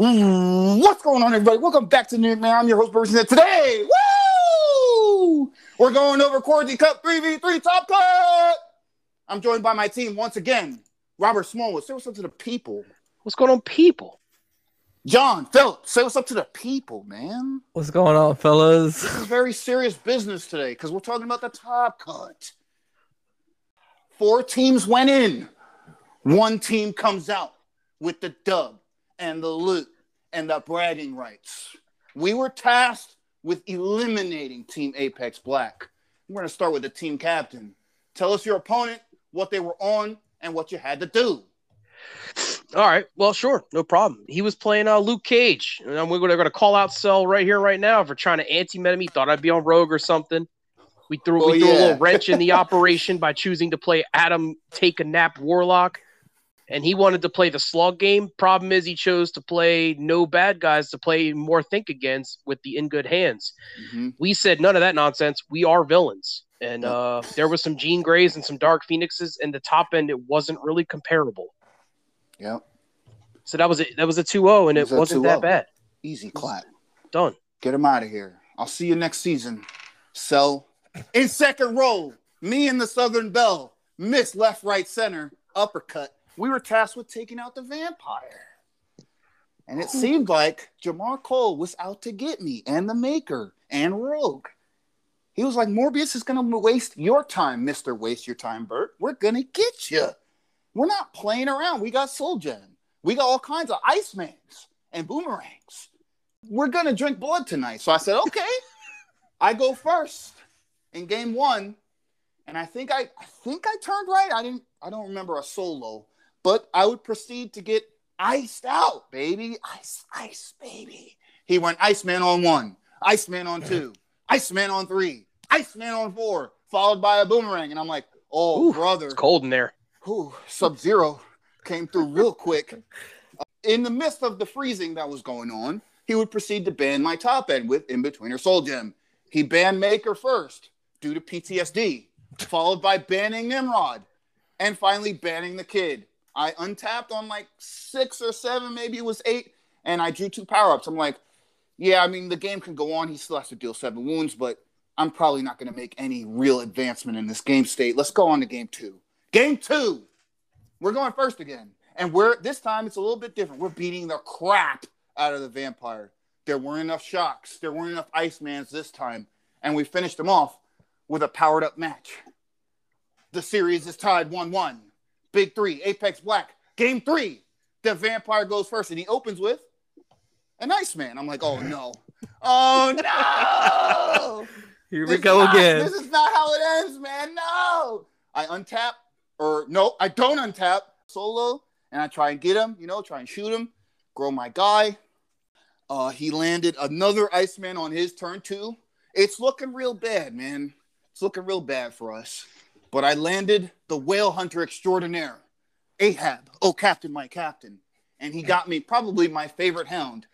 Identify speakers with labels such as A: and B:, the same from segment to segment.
A: What's going on, everybody? Welcome back to New York Man. I'm your host, Bruce. And today, woo! We're going over Quarantine Cup 3v3 Top Cut. I'm joined by my team once again. Robert Smallwood, say what's up to the people.
B: What's going on, people?
A: Jon Phillips, say what's up to the people, man.
C: What's going on, fellas?
A: This is very serious business today because we're talking about the Top Cut. Four teams went in. One team comes out with the dub and the loot and the bragging rights. We were tasked with eliminating Team Apex Black. We're going to start with the team captain. Tell us your opponent, what they were on, and what you had to do.
B: All right. Well, sure. No problem. He was playing uh, Luke Cage. And we're going to call out Cell right here, right now for trying to anti meta me. Thought I'd be on Rogue or something. We threw,
A: Oh,
B: we threw a little wrench in the operation by choosing to play Adam Take a Nap Warlock. And he wanted to play the slug game. Problem is, he chose to play no bad guys to play more think against with the in good hands.
A: Mhm.
B: We said none of that nonsense. We are villains. And uh, there was some Jean Greys and some Dark Phoenixes. And the top end, it wasn't really comparable.
A: Yeah.
B: So that was a, that was a 2-0 and
A: It
B: it,
A: was 2-0.
B: that bad.
A: Easy clap.
B: Done.
A: Get him out of here. I'll see you next season. So, in second row, me and the Southern Belle, miss left, right, center, uppercut. We were tasked with taking out the vampire. And it seemed like Jamar Cole was out to get me and the Maker and Rogue. He was like, Morbius is going to waste your time, Mr. Waste Your Time, Burt. We're going to get you. We're not playing around. We got Soul Gem. We got all kinds of Icemans and Boomerangs we're gonna drink blood tonight. So I said, okay. I go first in game one, and I think I, I think I turned right. I didn't. I don't remember a solo, but I would proceed to get iced out, baby. Ice, ice, baby. He went Iceman on one, Iceman on two, Iceman on three, Iceman on four, followed by a boomerang, and I'm like, oh
B: Ooh,
A: brother,
B: It's cold in there.
A: Sub Zero came through real quick. Uh, in the midst of the freezing that was going on, he would proceed to ban my top end with In Betweener Soul Gem. He banned Maker first due to PTSD, followed by banning Nimrod, and finally banning the kid. I untapped on like six or seven, maybe it was eight, and I drew two power ups. I'm like, yeah, I mean, the game can go on. He still has to deal seven wounds, but I'm probably not going to make any real advancement in this game state. Let's go on to game two. Game two. We're going first again. And we're this time it's a little bit different. We're beating the crap out of the vampire. There weren't enough shocks. There weren't enough Icemans this time. And we finished them off with a powered up match. The series is tied 1 1. Big three, Apex Black. Game three. The vampire goes first and he opens with an Iceman. I'm like, oh no. Oh no.
C: Here we
A: This
C: go
A: not-
C: again.
A: This is not how it ends, man. No. I untap, or no, I don't untap solo, and I try and get him, you know, try and shoot him, grow my guy. Uh, he landed another Iceman on his turn two. It's looking real bad, man. It's looking real bad for us. But I landed the whale hunter extraordinaire, Ahab. Oh, Captain, my captain. And he got me probably my favorite hound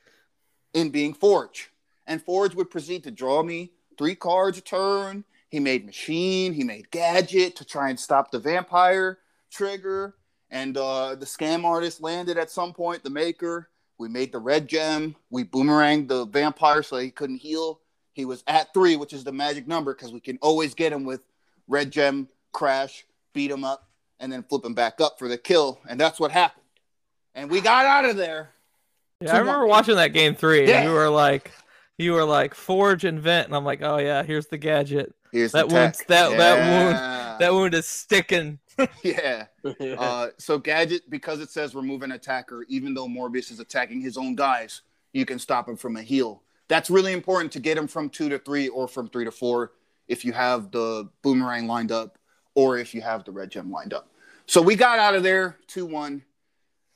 A: in being Forge. And Forge would proceed to draw me three cards a turn. He made Machine, he made Gadget to try and stop the vampire trigger. And uh, the scam artist landed at some point, the maker. We made the red gem. We boomeranged the vampire so he couldn't heal. He was at three, which is the magic number because we can always get him with red gem, crash, beat him up, and then flip him back up for the kill. And that's what happened. And we got out of there.
C: Yeah, I remember watching that game three.
A: Yeah.
C: And you were like, you were like forge and vent, and I'm like, oh yeah, here's the gadget.
A: Here's
C: That
A: the
C: wound's-
A: tech.
C: that- that wound- That wound is sticking.
A: yeah. Uh, so gadget because it says remove an attacker, even though Morbius is attacking his own guys, you can stop him from a heal. That's really important to get him from two to three or from three to four if you have the boomerang lined up or if you have the red gem lined up. So we got out of there two one,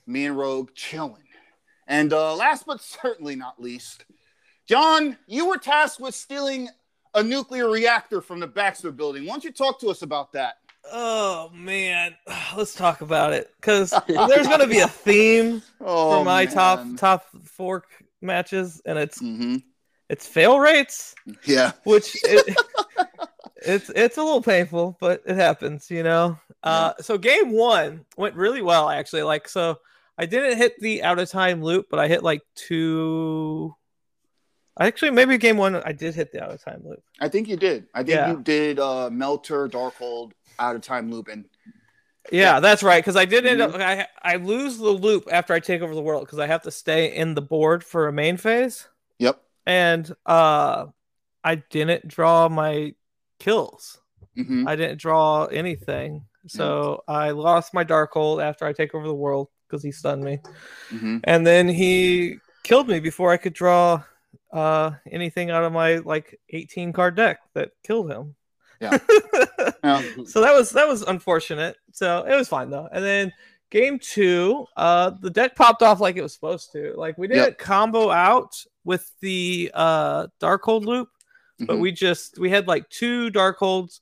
A: me and Rogue chilling. And uh, last but certainly not least, Jon, you were tasked with stealing a nuclear reactor from the Baxter building. Why don't you talk to us about that?
C: Oh man, let's talk about it because there's gonna be a theme
A: Oh,
C: for my top
A: man.
C: top four matches, and it's
A: Mhm.
C: it's fail rates,
A: Yeah.
C: which it, it's it's a little painful, but it happens, you know. Uh, so game one went really well actually. Like so, I didn't hit the out of time loop, but I hit like two. Actually, maybe game one I did hit the out of time loop.
A: I think you did. I think
C: Yeah.
A: you did uh, Melter, Darkhold, out of time loop, and
C: Yeah,
A: Yeah.
C: that's right. Because I did end up I I lose the loop after I take over the world because I have to stay in the board for a main phase,
A: yep.
C: and uh, I didn't draw my kills.
A: hmm
C: I didn't draw anything, so I lost my Darkhold after I take over the world because he stunned me,
A: hmm
C: and then he killed me before I could draw uh anything out of my like 18 card deck that killed him.
A: Yeah. Yeah.
C: so that was that was unfortunate. So it was fine though. And then game two, uh the deck popped off like it was supposed to. Like we didn't
A: Yep.
C: combo out with the uh Darkhold loop, but
A: Mhm.
C: we just we had like two Darkholds.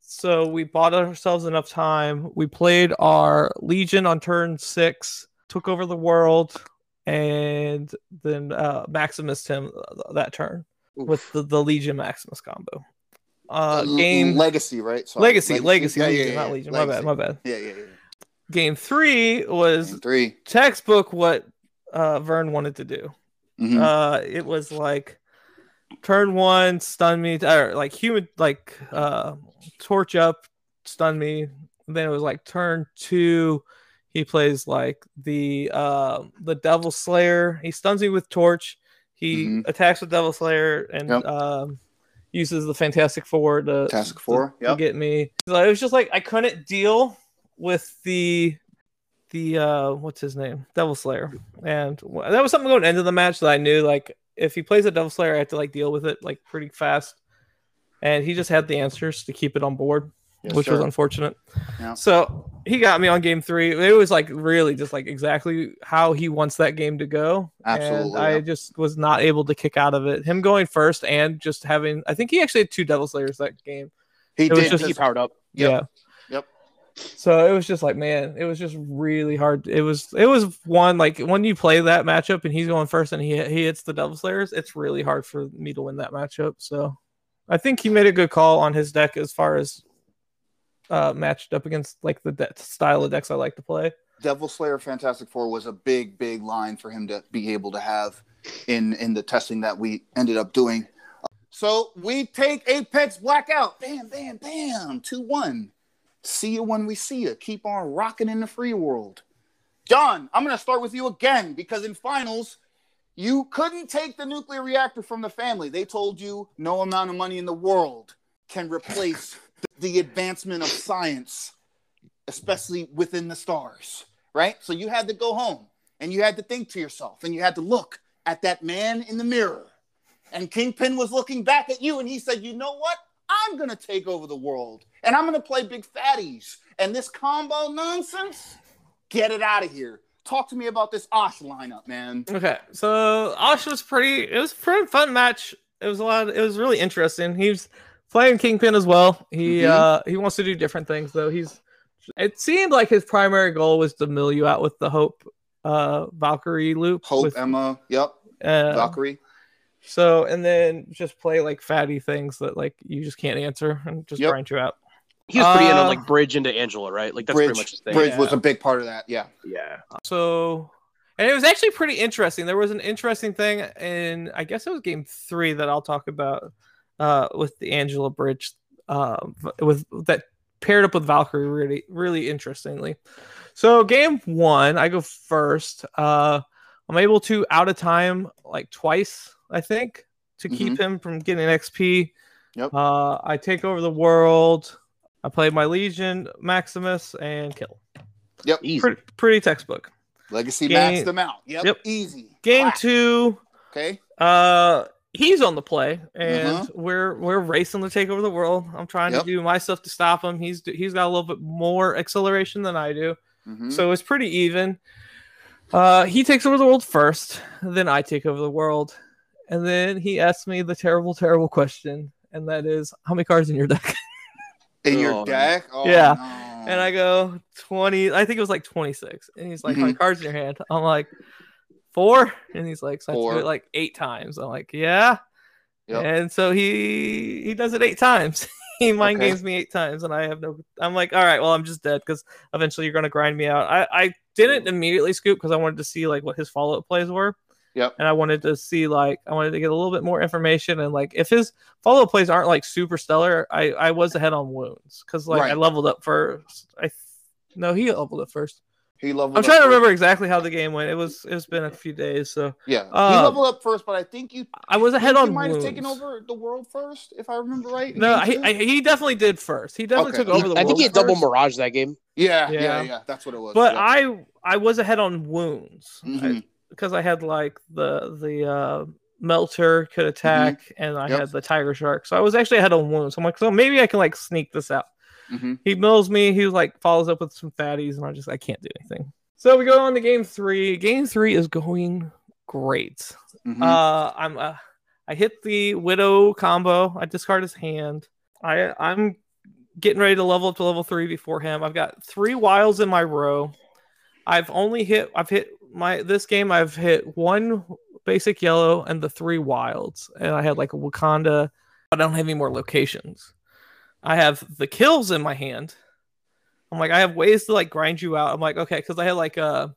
C: So we bought ourselves enough time. We played our Legion on turn six, took over the world, and then uh Maximus him that turn
A: Oof.
C: with the, the Legion Maximus combo. Uh game
A: legacy, right? Sorry.
C: Legacy, Legacy,
A: Yeah,
C: Legion,
A: yeah,
C: not
A: yeah,
C: Legion. My bad, my bad.
A: Yeah, yeah, yeah.
C: Game three was
A: Game three.
C: textbook what uh, Vern wanted to do.
A: Mhm.
C: Uh, it was like turn one, stun me, or like human, like uh, torch up, stun me. Then it was like turn two, he plays like the uh, the Devil Slayer. He stuns me with torch. He
A: Mhm.
C: attacks with Devil Slayer and
A: Yep.
C: um, uses the Fantastic Four to
A: Fantastic
C: to-
A: Four,
C: to
A: yep.
C: get me. So it was just like I couldn't deal with the the uh what's his name devil slayer and that was something going into the match that i knew like if he plays a devil slayer i have to like deal with it like pretty fast. And he just had the answers to keep it on board
A: Yes,
C: which was unfortunate.
A: Yeah.
C: so he got me on game three. It was like really just like exactly how he wants that game to go.
A: Absolutely,
C: and i just was not able to kick out of it. Him going first and just having i think he actually had two devil slayers that game.
A: He
C: it was
A: did.
C: just-
B: he powered up.
A: Yep.
C: yeah. So it was just like, man, it was just really hard. It was, it was one like when you play that matchup and he's going first and he he hits the Devil Slayers, it's really hard for me to win that matchup. So I think he made a good call on his deck as far as uh matched up against like the de- style of decks I like to play.
A: Devil Slayer Fantastic Four was a big, big line for him to be able to have in in the testing that we ended up doing. So we take Apex Blackout. Bam, bam, bam. 2 1. See you when we see you. Keep on rocking in the free world. Jon, I'm going to start with you again because in finals, you couldn't take the nuclear reactor from the family. They told you no amount of money in the world can replace the advancement of science, especially within the stars, right? So you had to go home and you had to think to yourself and you had to look at that man in the mirror. And Kingpin was looking back at you and he said, You know what? I'm going to take over the world and I'm going to play big fatties. And this combo nonsense, get it out of here. Talk to me about this Osh lineup, man.
C: Okay, so Osh was pretty. It was a pretty fun match. It was a lot. It was really interesting. He was playing Kingpin as well. He
A: Mhm.
C: uh he wants to do different things though. He's. It seemed like his primary goal was to mill you out with the Hope uh Valkyrie loop.
A: Hope,
C: with,
A: Emma, yep,
C: uh,
A: Valkyrie.
C: So and then just play like fatty things that like you just can't answer and just
A: Yep.
C: grind you out.
B: He was pretty in
C: Uh,
B: on like bridge into Angela, right? Like that's
A: Bridge,
B: pretty much his thing.
A: Bridge
C: Yeah.
A: was a big part of that, yeah.
B: Yeah.
C: So, and it was actually pretty interesting. There was an interesting thing in, I guess it was game three that I'll talk about uh, with the Angela Bridge, uh, with that paired up with Valkyrie really, really interestingly. So, game one, I go first. Uh, I'm able to out of time like twice, I think, to keep him from getting XP.
A: Yep.
C: Uh, I take over the world. I play my Legion Maximus and kill. Yep.
B: Easy.
C: Pretty, pretty textbook.
A: Legacy
C: Game-
A: maxed them out. Yep,
C: Yep.
A: easy.
C: Game
A: Clap.
C: two,
A: Okay.
C: uh, he's on the play, and
A: Uh-huh.
C: we're we're racing to take over the world. I'm trying
A: Yep.
C: to do my stuff to stop him. He's he's got a little bit more acceleration than I do,
A: Mhm.
C: so it's pretty even. Uh, he takes over the world first, then I take over the world, and then he asks me the terrible, terrible question, and that is, how many cards in your deck?
A: In
B: Oh,
A: your
B: no.
A: deck? Oh,
C: Yeah.
A: no.
C: And I go 20, I think it was like 26. And he's like, How
A: Mm-hmm.
C: many cards in your hand? I'm like, Four. And he's like, So I do it like eight times. I'm like, Yeah.
A: Yep.
C: And so he he does it eight times. he mind
A: Okay.
C: games me eight times, and I have no. I'm like, all right, well, I'm just dead because eventually you're gonna grind me out. I I didn't immediately scoop because I wanted to see like what his follow up plays were.
A: Yep.
C: And I wanted to see like I wanted to get a little bit more information and like if his follow up plays aren't like super stellar, I I was ahead on wounds because like I leveled up first. I no, he leveled up first.
A: He leveled.
C: I'm
A: up
C: trying to
A: first.
C: remember exactly how the game went. It was it's been a few days, so
A: Yeah, he
C: Uh,
A: leveled up first, but I think you
C: I was ahead
A: you
C: on
A: might
C: wounds.
A: have taken over the world first, if I remember right.
C: No, he. I, he definitely did first. He definitely
A: Okay.
C: took over the world.
B: I think he had double mirage that game.
A: yeah,
C: Yeah.
A: yeah, yeah, That's what it was.
C: But
A: yeah.
C: I I was ahead on wounds
A: Mhm.
C: Because I, had like the the uh, melter could attack and I
A: Yep.
C: had the tiger shark, so I was actually ahead on wounds. So I'm like, so maybe I can like sneak this out.
A: Mhm.
C: He mills me. He like follows up with some fatties, and I just I can't do anything. So we go on to game three. Game three is going great.
A: Mhm.
C: Uh, I'm uh, I hit the widow combo. I discard his hand. I I'm getting ready to level up to level three before him. I've got three wilds in my row. I've only hit. I've hit my this game. I've hit one basic yellow and the three wilds, and I had like a Wakanda. I don't have any more locations. I have the kills in my hand. I'm like, I have ways to like grind you out. I'm like, okay, because I had like uh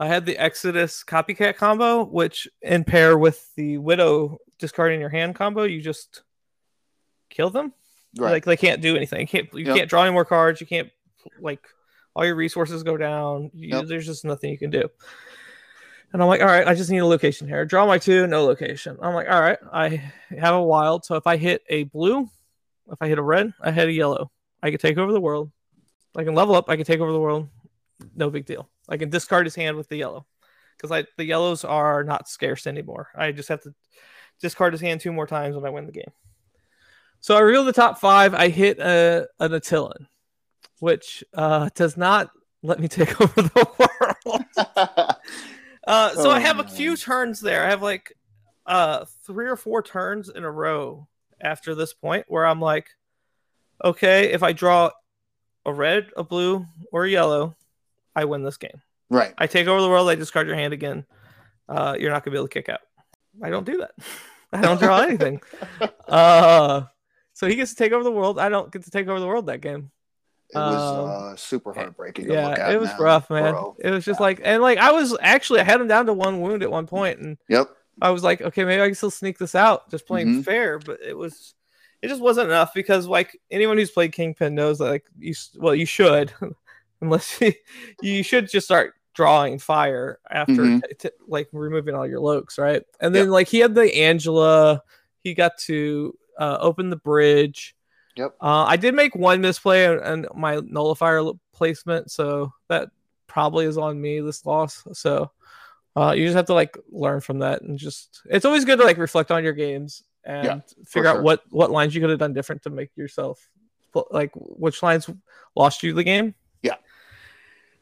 C: I had the Exodus copycat combo, which in pair with the Widow discarding your hand combo, you just kill them.
A: right.
C: Like they can't do anything. You can't you
A: Yep.
C: can't draw any more cards. You can't like all your resources go down. You. There's just nothing you can do. And I'm like, all right, I just need a location here. Draw my two, no location. I'm like, all right, I have a wild. So if I hit a blue, if I hit a red, I hit a yellow. I can take over the world. I can level up. I can take over the world. No big deal. I can discard his hand with the yellow because I the yellows are not scarce anymore. I just have to discard his hand two more times when I win the game. So I reel the top five. I hit a, an Attilan, which uh, does not let me take over the world. Uh, so
A: Oh,
C: I have a few turns there. I have like uh, three or four turns in a row after this point where I'm like, okay, if I draw a red, a blue, or a yellow, I win this game.
A: right.
C: I take over the world. I discard your hand again. Uh, you're not gonna be able to kick out. I don't do that. I don't draw anything. Uh, so he gets to take over the world. I don't get to take over the world that game.
A: It was
C: Um,
A: uh, super heartbreaking. to look
C: Yeah,
A: at
C: it was
A: now,
C: rough, man.
A: bro.
C: It was just like, and like I was actually I had him down to one wound at one point, and
A: Yep.
C: I was like, okay, maybe I can still sneak this out, just playing
A: Mhm.
C: fair. But it was, it just wasn't enough because like anyone who's played Kingpin knows that like you, well, you should, unless you, you should just start drawing fire after
A: Mhm.
C: t- t- like removing all your lokes, right? And then like he had the Angela, he got to uh, open the bridge.
A: Yep.
C: Uh, I did make one misplay and, my nullifier placement, so that probably is on me this loss. So uh, you just have to like learn from that and just it's always good to like reflect on your games and
A: Yeah,
C: figure out
A: sure.
C: what what lines you could have done different to make yourself like which lines lost you the game.
A: Yeah.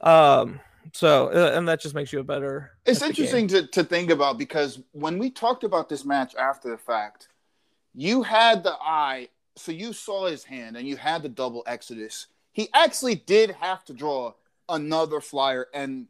C: Um. So uh, and that just makes you a better.
A: It's
C: at the game.
A: interesting to, to think about because when we talked about this match after the fact, you had the eye, so you saw his hand and you had the double Exodus. He actually did have to draw another flyer, and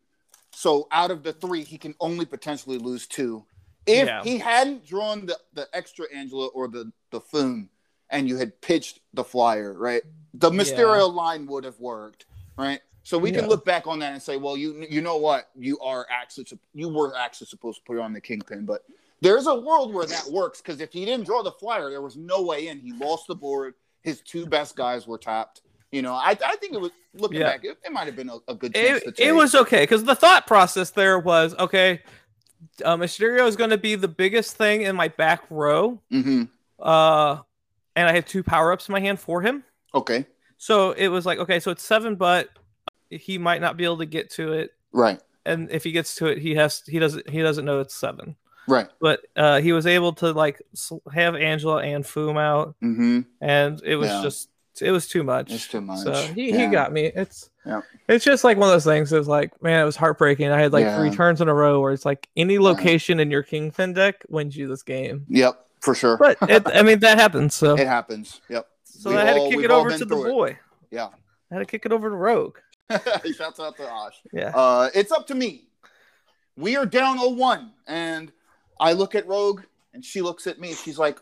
A: so out of the three, he can only potentially lose two. If
C: Yeah.
A: he hadn't drawn the, the extra Angela or the, the Foom and you had pitched the flyer, right? The Mysterio line would have worked, right? So we can look back on that and say, well, you you know what, you are actually you were actually supposed to put it on the kingpin, but there's a world where that works because if he didn't draw the flyer, there was no way in. He lost the board. His two best guys were tapped. You know, I, I think it was looking
C: Yeah.
A: back, it, it might have been a, a good chance to
C: it,
A: take.
C: it was okay because the thought process there was okay. Uh, Mysterio is going to be the biggest thing in my back row.
A: hmm
C: Uh, and I had two power ups in my hand for him.
A: okay,
C: So it was like, okay, so it's seven, but he might not be able to get to it.
A: right,
C: And if he gets to it, he has he doesn't he doesn't know it's seven.
A: Right.
C: But uh, he was able to like have Angela and Foom out,
A: hmm
C: and it was
A: Yeah.
C: just it was too much.
A: It's too much.
C: So he, he got me. It's
A: Yeah.
C: it's just like one of those things. It's like man, it was heartbreaking. I had like three turns in a row where it's like any location in your Kingpin deck wins you this game.
A: Yep, for sure.
C: But it, I mean that happens. So
A: it happens. Yep.
C: so
A: we've
C: I had
A: all-
C: to kick it over to the
A: through it.
C: boy.
A: Yeah.
C: I had to kick it over to Rogue.
A: Shouts out to Osh.
C: Yeah.
A: Uh, it's up to me. We are down 0-1, and I look at Rogue, and she looks at me. She's like,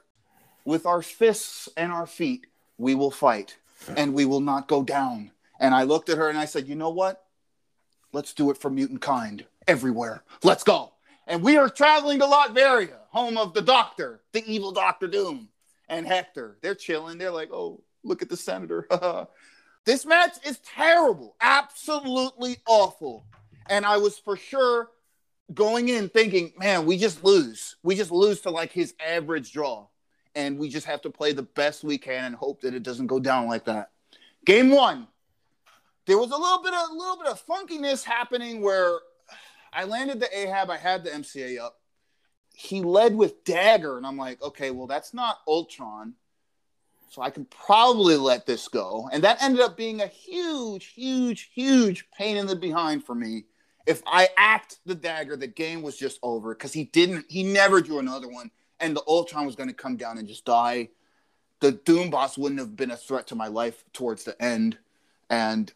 A: "With our fists and our feet, we will fight and we will not go down. And I looked at her and I said, you know what? Let's do it for mutant kind everywhere. Let's go. And we are traveling to Latveria, home of the doctor, the evil Doctor Doom, and Hector. They're chilling. They're like, oh, look at the senator. this match is terrible, absolutely awful. And I was for sure going in thinking, man, we just lose. We just lose to like his average draw. And we just have to play the best we can and hope that it doesn't go down like that. Game one, there was a little bit of a little bit of funkiness happening where I landed the Ahab, I had the MCA up. He led with dagger, and I'm like, okay, well, that's not Ultron. So I can probably let this go. And that ended up being a huge, huge, huge pain in the behind for me. If I act the dagger, the game was just over because he didn't, he never drew another one. And the Ultron was going to come down and just die. The Doom boss wouldn't have been a threat to my life towards the end. And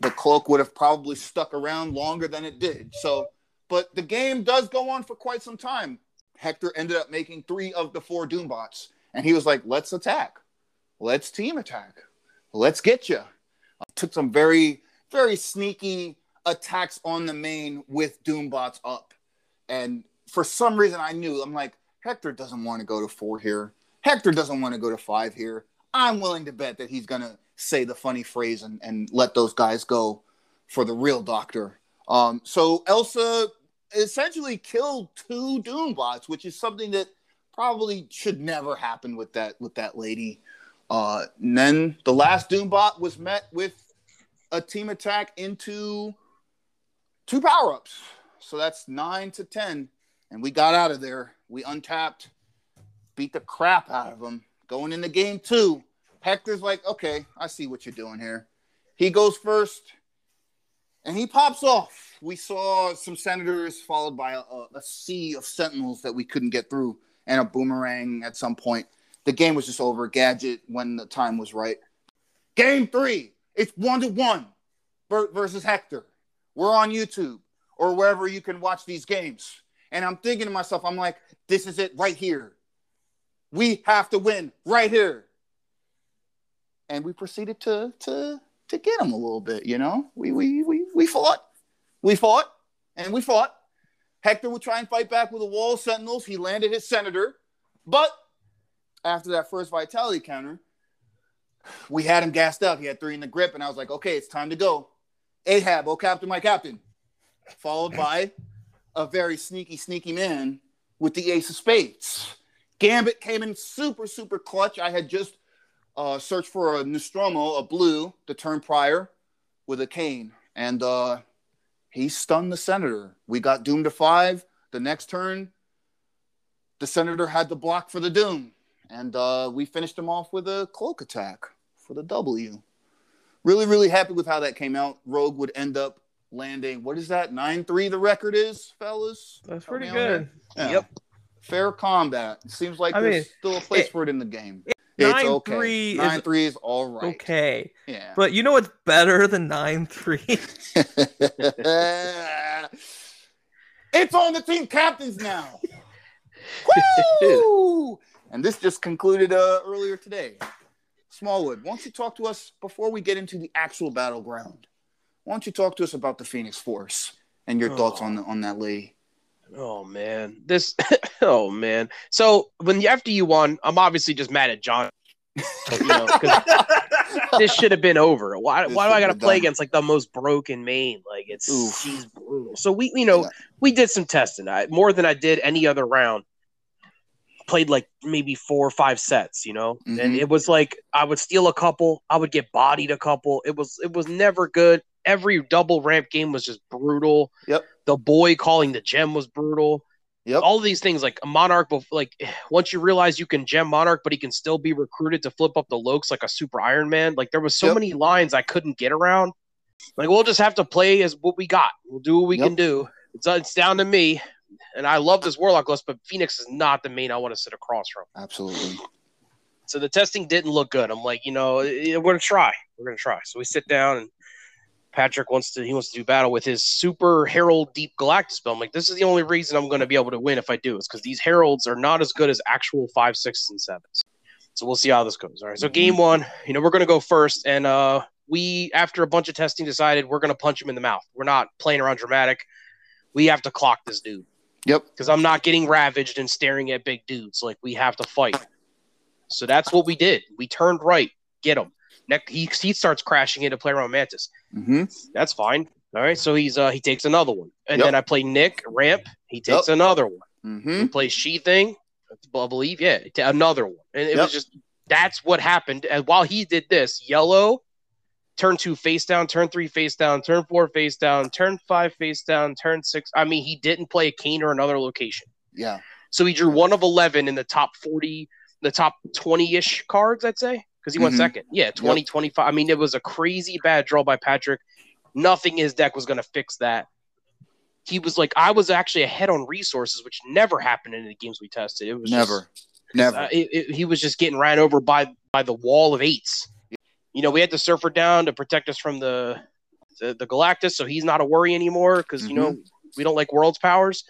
A: the cloak would have probably stuck around longer than it did. So, but the game does go on for quite some time. Hector ended up making three of the four Doombots, and he was like, "Let's attack, let's team attack, let's get you." Took some very, very sneaky attacks on the main with Doombots up, and for some reason, I knew I'm like, Hector doesn't want to go to four here. Hector doesn't want to go to five here. I'm willing to bet that he's gonna say the funny phrase and, and let those guys go for the real doctor. Um, so Elsa essentially killed two Doombots, which is something that probably should never happen with that with that lady. Uh, and then the last Doombot was met with a team attack into two power ups. So that's nine to ten, and we got out of there. We untapped, beat the crap out of them. Going into game two, Hector's like, okay, I see what you're doing here. He goes first and he pops off. We saw some senators followed by a, a, sea of sentinels that we couldn't get through and a boomerang at some point. The game was just over. Gadget when the time was right. Game three, it's one to one versus Hector. We're on YouTube or wherever you can watch these games. And I'm thinking to myself, I'm like, this is it right here. We have to win right here and we proceeded to to to get him a little bit. You know, we we we we fought, we fought, and we fought. Hector would try and fight back with the wall sentinels. He landed his senator, but after that first vitality counter, we had him gassed up. He had three in the grip, and I was like, okay, it's time to go. Ahab, oh captain, my captain. Followed by a very sneaky, sneaky man with the ace of spades. Gambit came in super, super clutch. I had just uh, search for a Nostromo, a blue, the turn prior, with a cane. And uh, he stunned the senator. We got Doom to five. The next turn, the senator had the block for the Doom. And uh, we finished him off with a cloak attack for the W. Really, really happy with how that came out. Rogue would end up landing, what is that? 9 3 the record is, fellas?
C: That's pretty good.
A: Yeah. Yep. Fair combat. It seems like I there's mean, still a place it, for it in the game.
C: Nine okay. three
A: nine is, three is all right.
C: Okay.
A: Yeah.
C: But you know what's better than nine three?
A: it's on the team captains now. Woo! and this just concluded uh, earlier today. Smallwood, why don't you talk to us before we get into the actual battleground? Why don't you talk to us about the Phoenix Force and your oh. thoughts on oh. on that lady?
B: Oh man, this. oh man. So when after you won, I'm obviously just mad at Jon. you know, this should have been over. Why? This why do I got to play done. against like the most broken main? Like it's she's brutal. So we, you know, yeah. we did some testing. I more than I did any other round. Played like maybe four or five sets, you know, mm-hmm. and it was like I would steal a couple, I would get bodied a couple. It was it was never good. Every double ramp game was just brutal.
A: Yep
B: the boy calling the gem was brutal.
A: Yep.
B: All these things like a monarch, like once you realize you can gem monarch, but he can still be recruited to flip up the lokes like a super Iron Man. Like there was so yep. many lines I couldn't get around. Like we'll just have to play as what we got. We'll do what we yep. can do. It's it's down to me. And I love this warlock list, but Phoenix is not the main I want to sit across from.
A: Absolutely.
B: So the testing didn't look good. I'm like, you know, we're gonna try. We're gonna try. So we sit down and Patrick wants to he wants to do battle with his super Herald Deep Galactus spell. I'm like, this is the only reason I'm going to be able to win if I do is because these Heralds are not as good as actual five, sixes, and sevens. So we'll see how this goes. All right. So game one, you know, we're gonna go first, and uh, we after a bunch of testing decided we're gonna punch him in the mouth. We're not playing around dramatic. We have to clock this dude
A: Yep.
B: because I'm not getting ravaged and staring at big dudes. Like we have to fight. So that's what we did. We turned right, get him. Next, he he starts crashing into play around Mantis.
A: Mm-hmm.
B: That's fine. All right. So he's uh he takes another one, and
A: Yep.
B: then I play Nick ramp. He takes another one.
A: Mm-hmm.
B: He plays she thing. I believe yeah, another one, and it
A: Yep.
B: was just that's what happened. And while he did this, yellow. Turn two face down, turn three face down, turn four face down, turn five face down, turn six. I mean, he didn't play a cane or another location.
A: Yeah.
B: So he drew one of 11 in the top 40, the top 20 ish cards, I'd say, because he went
A: Mhm.
B: second. Yeah, 20, 25. I mean, it was a crazy bad draw by Patrick. Nothing in his deck was going to fix that. He was like, I was actually ahead on resources, which never happened in the games we tested. It was just-
A: Never. Never.
B: uh, it, it- he was just getting ran over by by the wall of eights. You know, we had the surfer down to protect us from the the, the Galactus, so he's not a worry anymore because you know we don't like world's powers.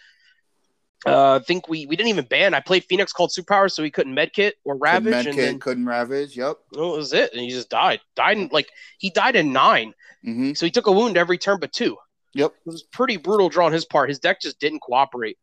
B: Uh, I think we we didn't even ban. I played Phoenix called superpowers, so he couldn't medkit or
A: couldn't
B: ravage,
A: med
B: and then
A: couldn't ravage. Yep.
B: well, that was it. And he just died. Died in like he died in nine,
A: Mm-hmm.
B: so he took a wound every turn but two.
A: Yep.
B: It was pretty brutal draw on his part. His deck just didn't cooperate.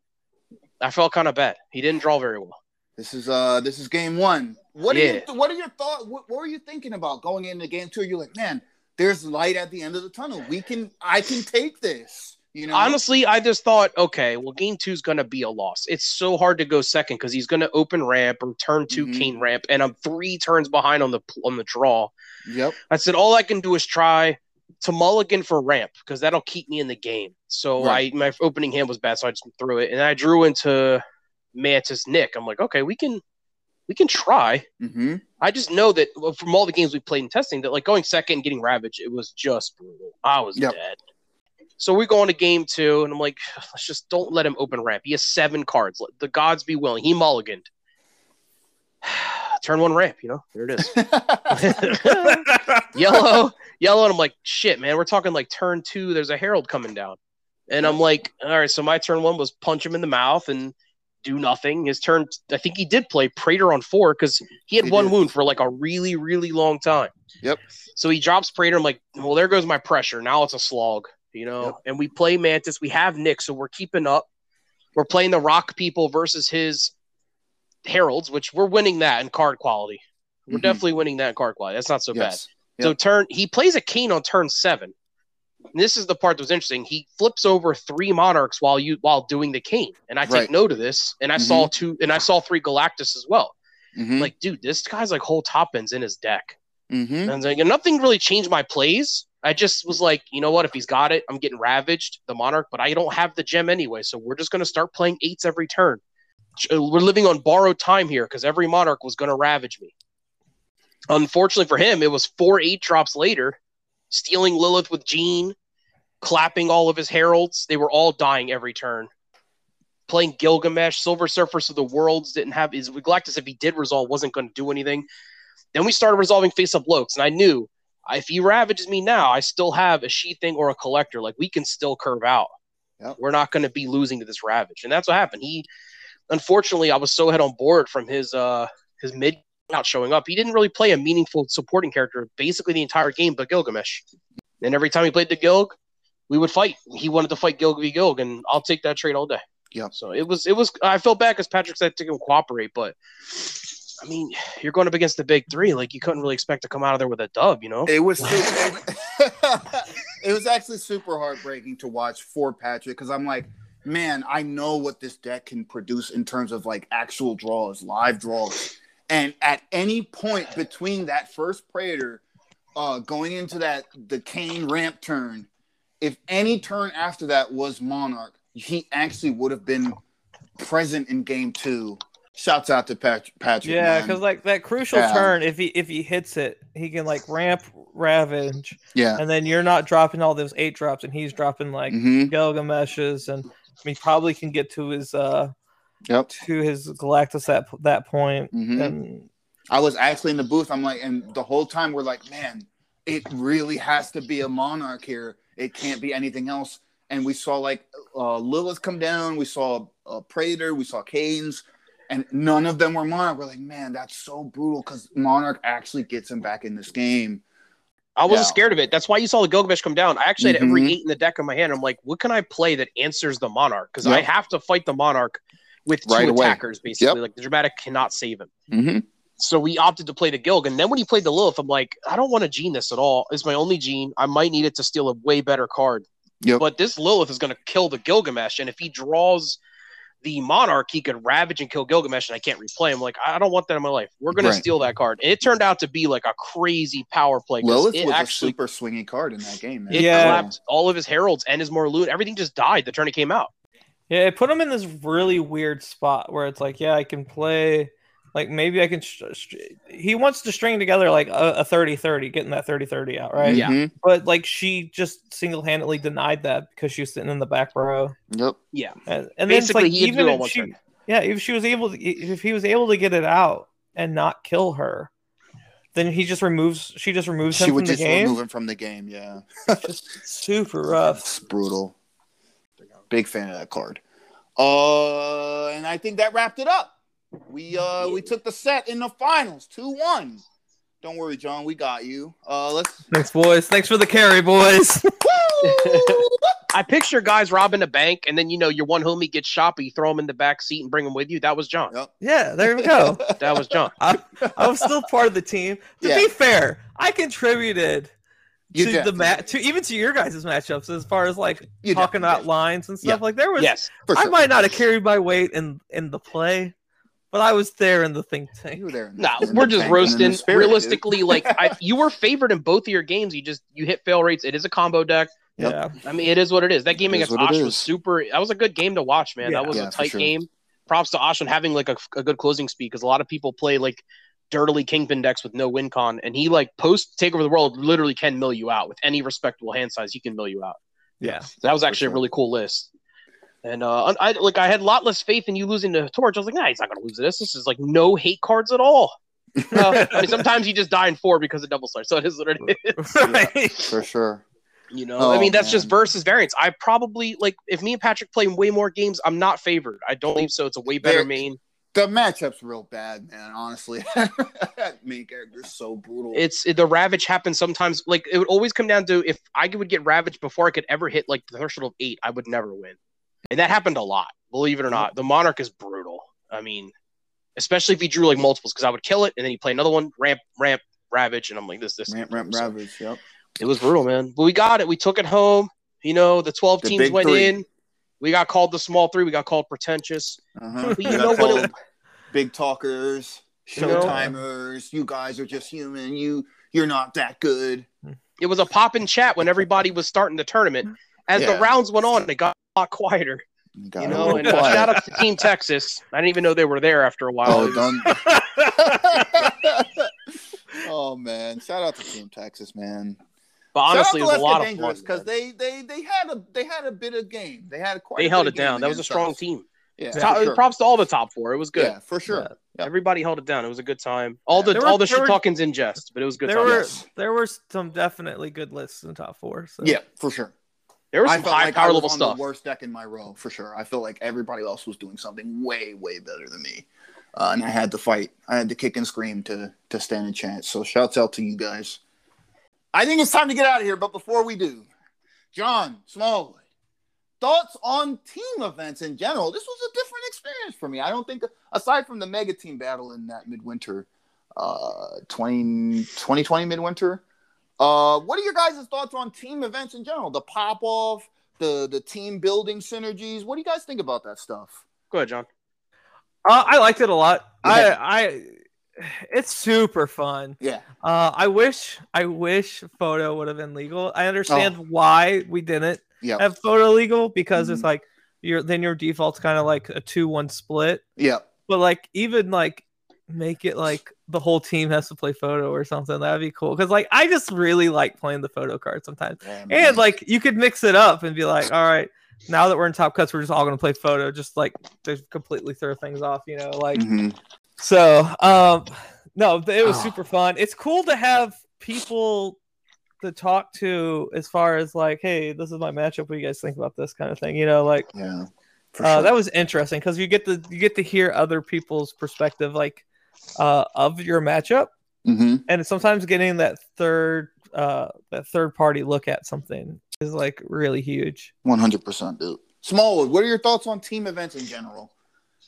B: I felt kind of bad. He didn't draw very well.
A: This is uh this is game one. What
B: Yeah.
A: are you what are your thoughts? What, what were you thinking about going into game two? You're like, man, there's light at the end of the tunnel. We can I can take this. You know,
B: Honestly, I just thought, okay, well, game two is going to be a loss. It's so hard to go second because he's going to open ramp or turn 2
A: Mhm.
B: cane ramp, and I'm three turns behind on the on the draw.
A: Yep.
B: I said all I can do is try to mulligan for ramp because that'll keep me in the game. So
A: Right.
B: I my opening hand was bad, so I just threw it, and I drew into Mantis Nick. I'm like, okay, we can we can try.
A: Mm-hmm.
B: I just know that from all the games we played in testing, that like going second getting ravaged, it was just brutal. I was
A: Yep.
B: dead. So we go into game two, and I'm like, let's just don't let him open ramp. He has seven cards. Let the gods be willing. He mulliganed. Turn one ramp, you know, there it is. yellow, yellow, and I'm like, shit, man, we're talking like turn two. There's a herald coming down, and I'm like, all right. So my turn one was punch him in the mouth and do nothing. His turn, I think he did play Praetor on four because he had
A: He
B: one
A: did.
B: wound for like a really, really long time.
A: Yep.
B: So he drops Praetor. I'm like, well, there goes my pressure. Now it's a slog, you know.
A: Yep.
B: And we play Mantis. We have Nick, so we're keeping up. We're playing the Rock people versus his Heralds, which we're winning that in card quality. We're
A: Mhm.
B: definitely winning that in card quality. That's not so bad.
A: yes.
B: So turn he plays a cane on turn seven. This is the part that was interesting. He flips over three monarchs while you while doing the cane, and I take
A: Right.
B: note of this. And I saw two, and I saw three Galactus as well.
A: Mm-hmm.
B: Like, dude, this guy's like whole top ends in his deck,
A: mm-hmm.
B: and like, nothing really changed my plays. I just was like, you know what? If he's got it, I'm getting ravaged, the monarch, but I don't have the gem anyway, so we're just gonna start playing eights every turn. Uh, We're living on borrowed time here because every monarch was gonna ravage me. Unfortunately for him, it was four eight drops later, stealing Lilith with Jean, clapping all of his heralds. They were all dying every turn. Playing Gilgamesh, Silver Surfers of the Worlds didn't have his Galactus. If he did resolve, wasn't going to do anything. Then we started resolving face up Lokes, and I knew if he ravages me now, I still have a she thing or a collector. Like we can still curve out.
A: Yep.
B: We're not going to be losing to this ravage, and that's what happened. He, unfortunately, I was so head on board from his uh his mid not showing up. He didn't really play a meaningful supporting character basically the entire game, but Gilgamesh. And every time he played the Gilg, we would fight. He wanted to fight Gilg v Gilg, and I'll take that trade all day.
A: Yeah.
B: So it was it was I felt bad because Patrick said to him cooperate, but I mean, you're going up against the big three. Like you couldn't really expect to come out of there with a dub, you know?
A: It was it was actually super heartbreaking to watch for Patrick because I'm like, man, I know what this deck can produce in terms of like actual draws, live draws. And at any point between that first Praetor uh, going into that the Kane ramp turn, if any turn after that was Monarch, he actually would have been present in game two. Shouts out to Pat- Patrick.
C: Yeah, because like that crucial
A: Yeah.
C: turn, if he if he hits it, he can like ramp ravage,
A: yeah.
C: and then you're not dropping all those eight drops, and he's dropping like
A: Mhm.
C: Gilgameshes, and he probably can get to his uh
A: Yep.
C: to his Galactus at that point.
A: Mhm.
C: And
A: I was actually in the booth. I'm like, and the whole time we're like, man, it really has to be a monarch here. It can't be anything else. And we saw like uh, Lilith come down. We saw uh, Praetor. We saw Canes, and none of them were Monarch. We're like, man, that's so brutal because Monarch actually gets him back in this game.
B: I wasn't
A: Yeah.
B: scared of it. That's why you saw the Gilgamesh come down. I actually had every
A: Mhm.
B: eight in the deck in my hand. I'm like, what can I play that answers the Monarch? Because I have to fight the Monarch with two
A: Right away.
B: attackers, basically. Like the dramatic cannot save him.
A: Mm-hmm.
B: So we opted to play the Gilg. And then when he played the Lilith, I'm like, I don't want to gene this at all. It's my only gene. I might need it to steal a way better card.
A: Yep.
B: But this Lilith is going to kill the Gilgamesh. And if he draws the Monarch, he could ravage and kill Gilgamesh, and I can't replay him. Like, I don't want that in my life. We're going
A: Right.
B: to steal that card. And it turned out to be like a crazy power play.
A: Lilith
B: it
A: was
B: actually
A: a super swingy card in that game. Man.
B: it
C: Yeah.
B: clapped all of his heralds and his Morlun. Everything just died the turn it came out.
C: Yeah, it put him in this really weird spot where it's like, yeah, I can play, like maybe I can. Sh- sh- he wants to string together like a, a 30-30, getting that 30-30 out, right?
B: Yeah.
A: Mhm.
C: But like she just single handedly denied that because she was sitting in the back row,
A: Yep.
B: Yeah.
C: and, and then
B: Basically,
C: like
B: he had to
C: even if she,
B: turn.
C: yeah, if she was able to, if he was able to get it out and not kill her, then he just removes. She just removes
A: She
C: him
A: would
C: from the
A: just
C: game.
A: remove him from the game. Yeah.
C: Just super rough.
A: It's brutal. Big fan of that card. Uh, and I think that wrapped it up. We uh we took the set in the finals, two one. Don't worry, Jon, we got you. Uh, let's.
C: Thanks, boys. Thanks for the carry, boys.
B: I picture guys robbing a bank, and then you know your one homie gets shot, but you throw him in the back seat and bring him with you. That was Jon.
A: Yep.
C: yeah, there we go.
B: That was Jon.
C: I, I was still part of the team. To
A: Yeah.
C: be fair, I contributed
A: You
C: to the
A: definitely
C: match, to even to your guys' matchups as far as like
A: You
C: talking
A: definitely
C: about lines and stuff.
A: Yeah.
C: Like there was,
B: Yes.
A: For
C: I
A: sure.
C: might not have carried my weight in in the play, but I was there in the think tank.
A: You were there. in the-
B: No,
A: in
B: we're just
A: tank and in the
B: roasting.
A: spirit, dude.
B: Realistically, like I, you were favored in both of your games. You just you hit fail rates. It is a combo deck.
A: Yep.
C: Yeah,
B: I mean, it is what it is. That game
A: It is
B: against
A: what
B: Osh was super. That was a good game to watch, man.
C: Yeah.
B: That was
A: Yeah,
B: a tight
A: sure.
B: game. Props to Osh on having like a, a good closing speed because a lot of people play like dirtily kingpin decks with no win con, and he like post take over the world literally can mill you out with any respectable hand size. He can mill you out.
C: yeah.
B: So that was actually
A: sure.
B: a really cool list. And uh, I like I had a lot less faith in you losing to Torch. I was like, nah, he's not gonna lose this. This is like no hate cards at all. Uh, I mean, sometimes you just die in four because of double slash, so it is what it is.
C: right.
A: For sure.
B: You know,
A: Oh,
B: I mean, that's just versus variance. I probably like if me and Patrick play way more games, I'm not favored. I don't believe so. It's a way better
A: There-
B: main.
A: The matchup's real bad, man. Honestly, that main character's so brutal.
B: It's the ravage happens sometimes. Like it would always come down to if I would get ravaged before I could ever hit like the threshold of eight, I would never win, and that happened a lot. Believe it or not, the monarch is brutal. I mean, especially if he drew like multiples, because I would kill it and then he play another one, ramp, ramp, ravage, and I'm like, this, this.
A: ramp, ramp,
B: So,
A: ravage. Yep.
B: It was brutal, man. But we got it. We took it home. You know, the 12
A: The
B: teams went
A: three.
B: in. We got called the small three. We got called pretentious.
A: Uh-huh.
B: You
A: got
B: know what? It,
A: big talkers,
B: You know-
A: showtimers. You guys are just human. You you're not that good.
B: it was a pop in chat when everybody was starting the tournament. As the rounds went on, it got a lot quieter.
A: You, got
B: You know, and uh,
A: quiet.
B: shout out to Team Texas. I didn't even know they were there after a while.
A: Oh, done. oh man! Shout out to Team Texas, man.
B: But honestly, it
A: Shout out
B: was a lot of fun.
A: Because they they they had a they had a bit of game. They had quite.
B: They
A: a
B: held
A: bit
B: it down. That was a strong
A: us.
B: team.
A: Yeah,
B: Top-
A: sure.
B: Props to all the top four. It was good.
A: Yeah, for sure.
C: Yeah.
A: Yeah.
B: Everybody held it down. It was a good time. All
A: Yeah.
B: the
C: There were-
B: all the
C: there
B: shit
C: were-
B: talking's in jest, but it was good
C: there
B: time.
C: were
A: yes.
C: there were some definitely good lists in the top four. So.
A: Yeah, for sure.
B: There was some
A: felt
B: high
A: like I
B: power
A: was
B: level
A: on
B: stuff.
A: the worst deck in my row for sure. I felt like everybody else was doing something way, way better than me, uh, and I had to fight. I had to kick and scream to to stand a chance. So shouts out to you guys. I think it's time to get out of here, but before we do, Jon Smallwood, thoughts on team events in general? This was a different experience for me. I don't think, aside from the mega team battle in that midwinter, uh, 20, 2020 midwinter. Uh, what are your guys' thoughts on team events in general? The pop off, the the team building synergies. What do you guys think about that stuff?
B: Go ahead, Jon.
C: Uh, I liked it a lot.
A: Yeah.
C: I I it's super fun.
A: Yeah,
C: Uh, I wish I wish photo would have been legal. I understand
A: Oh.
C: why we didn't
A: yeah,
C: have photo legal because
A: Mhm.
C: it's like your then your default's kind of like a two one split.
A: yeah.
C: But like even like make it like the whole team has to play photo or something. That'd be cool. Cause like I just really like playing the photo card sometimes.
A: Yeah.
C: And like you could mix it up and be like, all right, now that we're in top cuts, we're just all gonna play photo, just like to completely throw things off, you know, like
A: Mhm.
C: So um no, it was
A: Oh.
C: super fun. It's cool to have people to talk to as far as like, hey, this is my matchup. What do you guys think about this kind of thing? You know, like
A: yeah, For
C: uh, that was interesting because you get to you get to hear other people's perspective, like uh, of your matchup,
A: hmm
C: and sometimes getting that third uh, that third party look at something is like really huge.
A: 100%, dude. Smallwood, what are your thoughts on team events in general?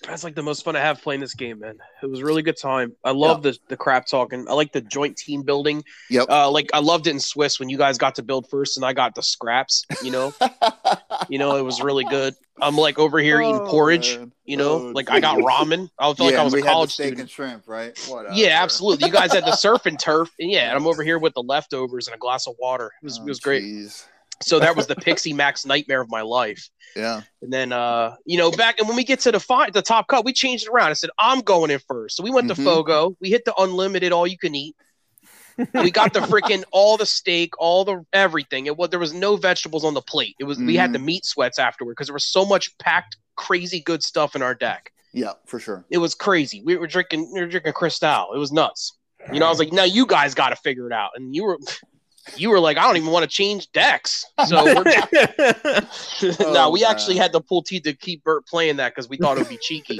B: That's like the most fun I have playing this game, man. It was a really good time. I love the the crap talking. I like the joint team building.
A: Yep.
B: Uh, like I loved it in Swiss when you guys got to build first and I got the scraps. You know, you know it was really good. I'm like over here eating
A: Oh,
B: porridge.
A: man.
B: You know,
A: Oh,
B: like I got ramen. I felt like I was a college
A: steak
B: student.
A: and shrimp, right? Whatever.
B: Yeah, absolutely. You guys had the surf and turf, and yeah, and I'm over here with the leftovers and a glass of water. It was
A: Oh,
B: it was great.
A: jeez.
B: So that was the Pixie Max nightmare of my life.
A: Yeah.
B: And then, uh, you know, back and when we get to the the top cut, we changed it around. I said, I'm going in first. So we went
A: Mhm.
B: to Fogo. We hit the unlimited, all you can eat. we got the freaking all the steak, all the everything. It was there was no vegetables on the plate. It was we had the meat sweats afterward because there was so much packed, crazy good stuff in our deck.
A: Yeah, for sure.
B: It was crazy. We were drinking, we were drinking Cristal. It was nuts. You know, I was like, now you guys got to figure it out. And you were, you were like, I don't even want to change decks. So we're, no,
A: Oh,
B: we actually had to pull teeth to keep Burt playing that because we thought it would be cheeky.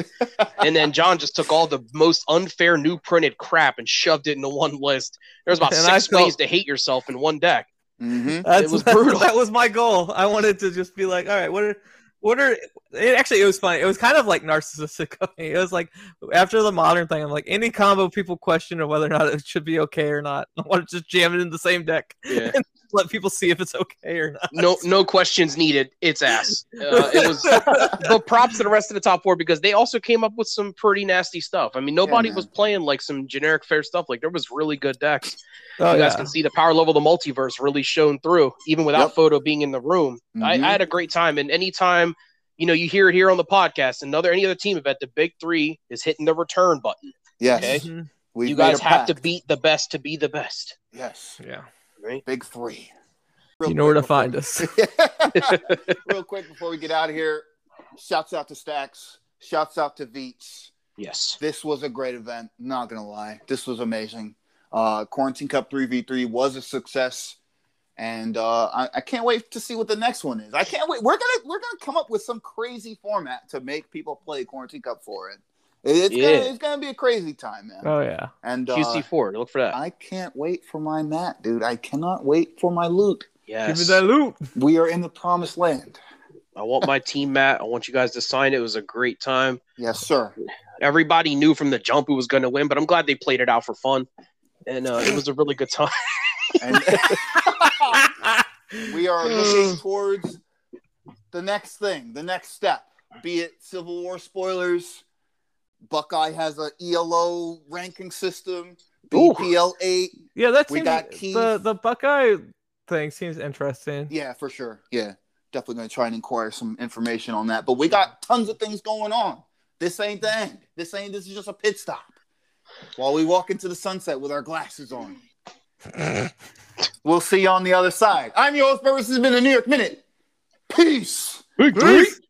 B: and then Jon just took all the most unfair new printed crap and shoved it into one list. There's about
C: And
B: six
C: felt-
B: ways to hate yourself in one deck.
A: hmm
C: That's,
B: was brutal.
C: That was my goal. I wanted to just be like, all right, what are what are it actually it was funny. It was kind of like narcissistic of me. It was like after the modern thing, I'm like any combo people question of whether or not it should be okay or not. I want to just jam it in the same deck.
B: Yeah.
C: Let people see if it's okay or not.
B: No, no questions needed. It's ass. Uh, it was. But props to the rest of the top four because they also came up with some pretty nasty stuff. I mean, nobody
A: man.
B: was playing like some generic fair stuff. Like there was really good decks.
C: Oh,
B: you guys
C: yeah.
B: can see the power level of the multiverse really shown through, even without
A: Yep.
B: photo being in the room. I,
A: Mhm.
B: I had a great time, and anytime you know you hear it here on the podcast, another any other team event, the big three is hitting the return button.
A: Yes.
B: Okay.
C: Mhm.
A: We
B: you guys
A: a
B: have to beat the best to be the best.
A: Yes.
C: Yeah.
B: Right?
A: Big three.
C: You know where to
A: quick
C: find us.
A: Real quick before we get out of here, shouts out to Stacks. Shouts out to Veets.
B: Yes.
A: This was a great event. Not gonna lie, this was amazing. Uh, Quarantine Cup three v three was a success, and uh, I, I can't wait to see what the next one is. I can't wait. We're gonna we're gonna come up with some crazy format to make people play Quarantine Cup for it. It's
B: Yeah.
A: gonna it's gonna be a crazy time, man.
C: Oh yeah.
A: And uh,
B: QC4, look for that.
A: I can't wait for my mat, dude. I cannot wait for my loot.
B: yes.
C: Give me that loot.
A: We are in the promised land.
B: I want my team mat. I want you guys to sign it. It was a great time.
A: Yes, sir.
B: Everybody knew from the jump who was going to win, but I'm glad they played it out for fun. And uh, it was a really good time.
A: And we are looking towards the next thing, the next step, be it Civil War spoilers. Buckeye has a ELO ranking system,
B: Ooh.
A: BPL eight.
C: Yeah, that's
A: We got
C: the
A: Keith.
C: the Buckeye thing seems interesting.
A: Yeah, for sure. Yeah, definitely going to try and inquire some information on that. But we got tons of things going on. This ain't the end. This ain't. This is just a pit stop. While we walk into the sunset with our glasses on. we'll see you on the other side. I'm your host, Burris. This has been the New York Minute. Peace.
B: Peace.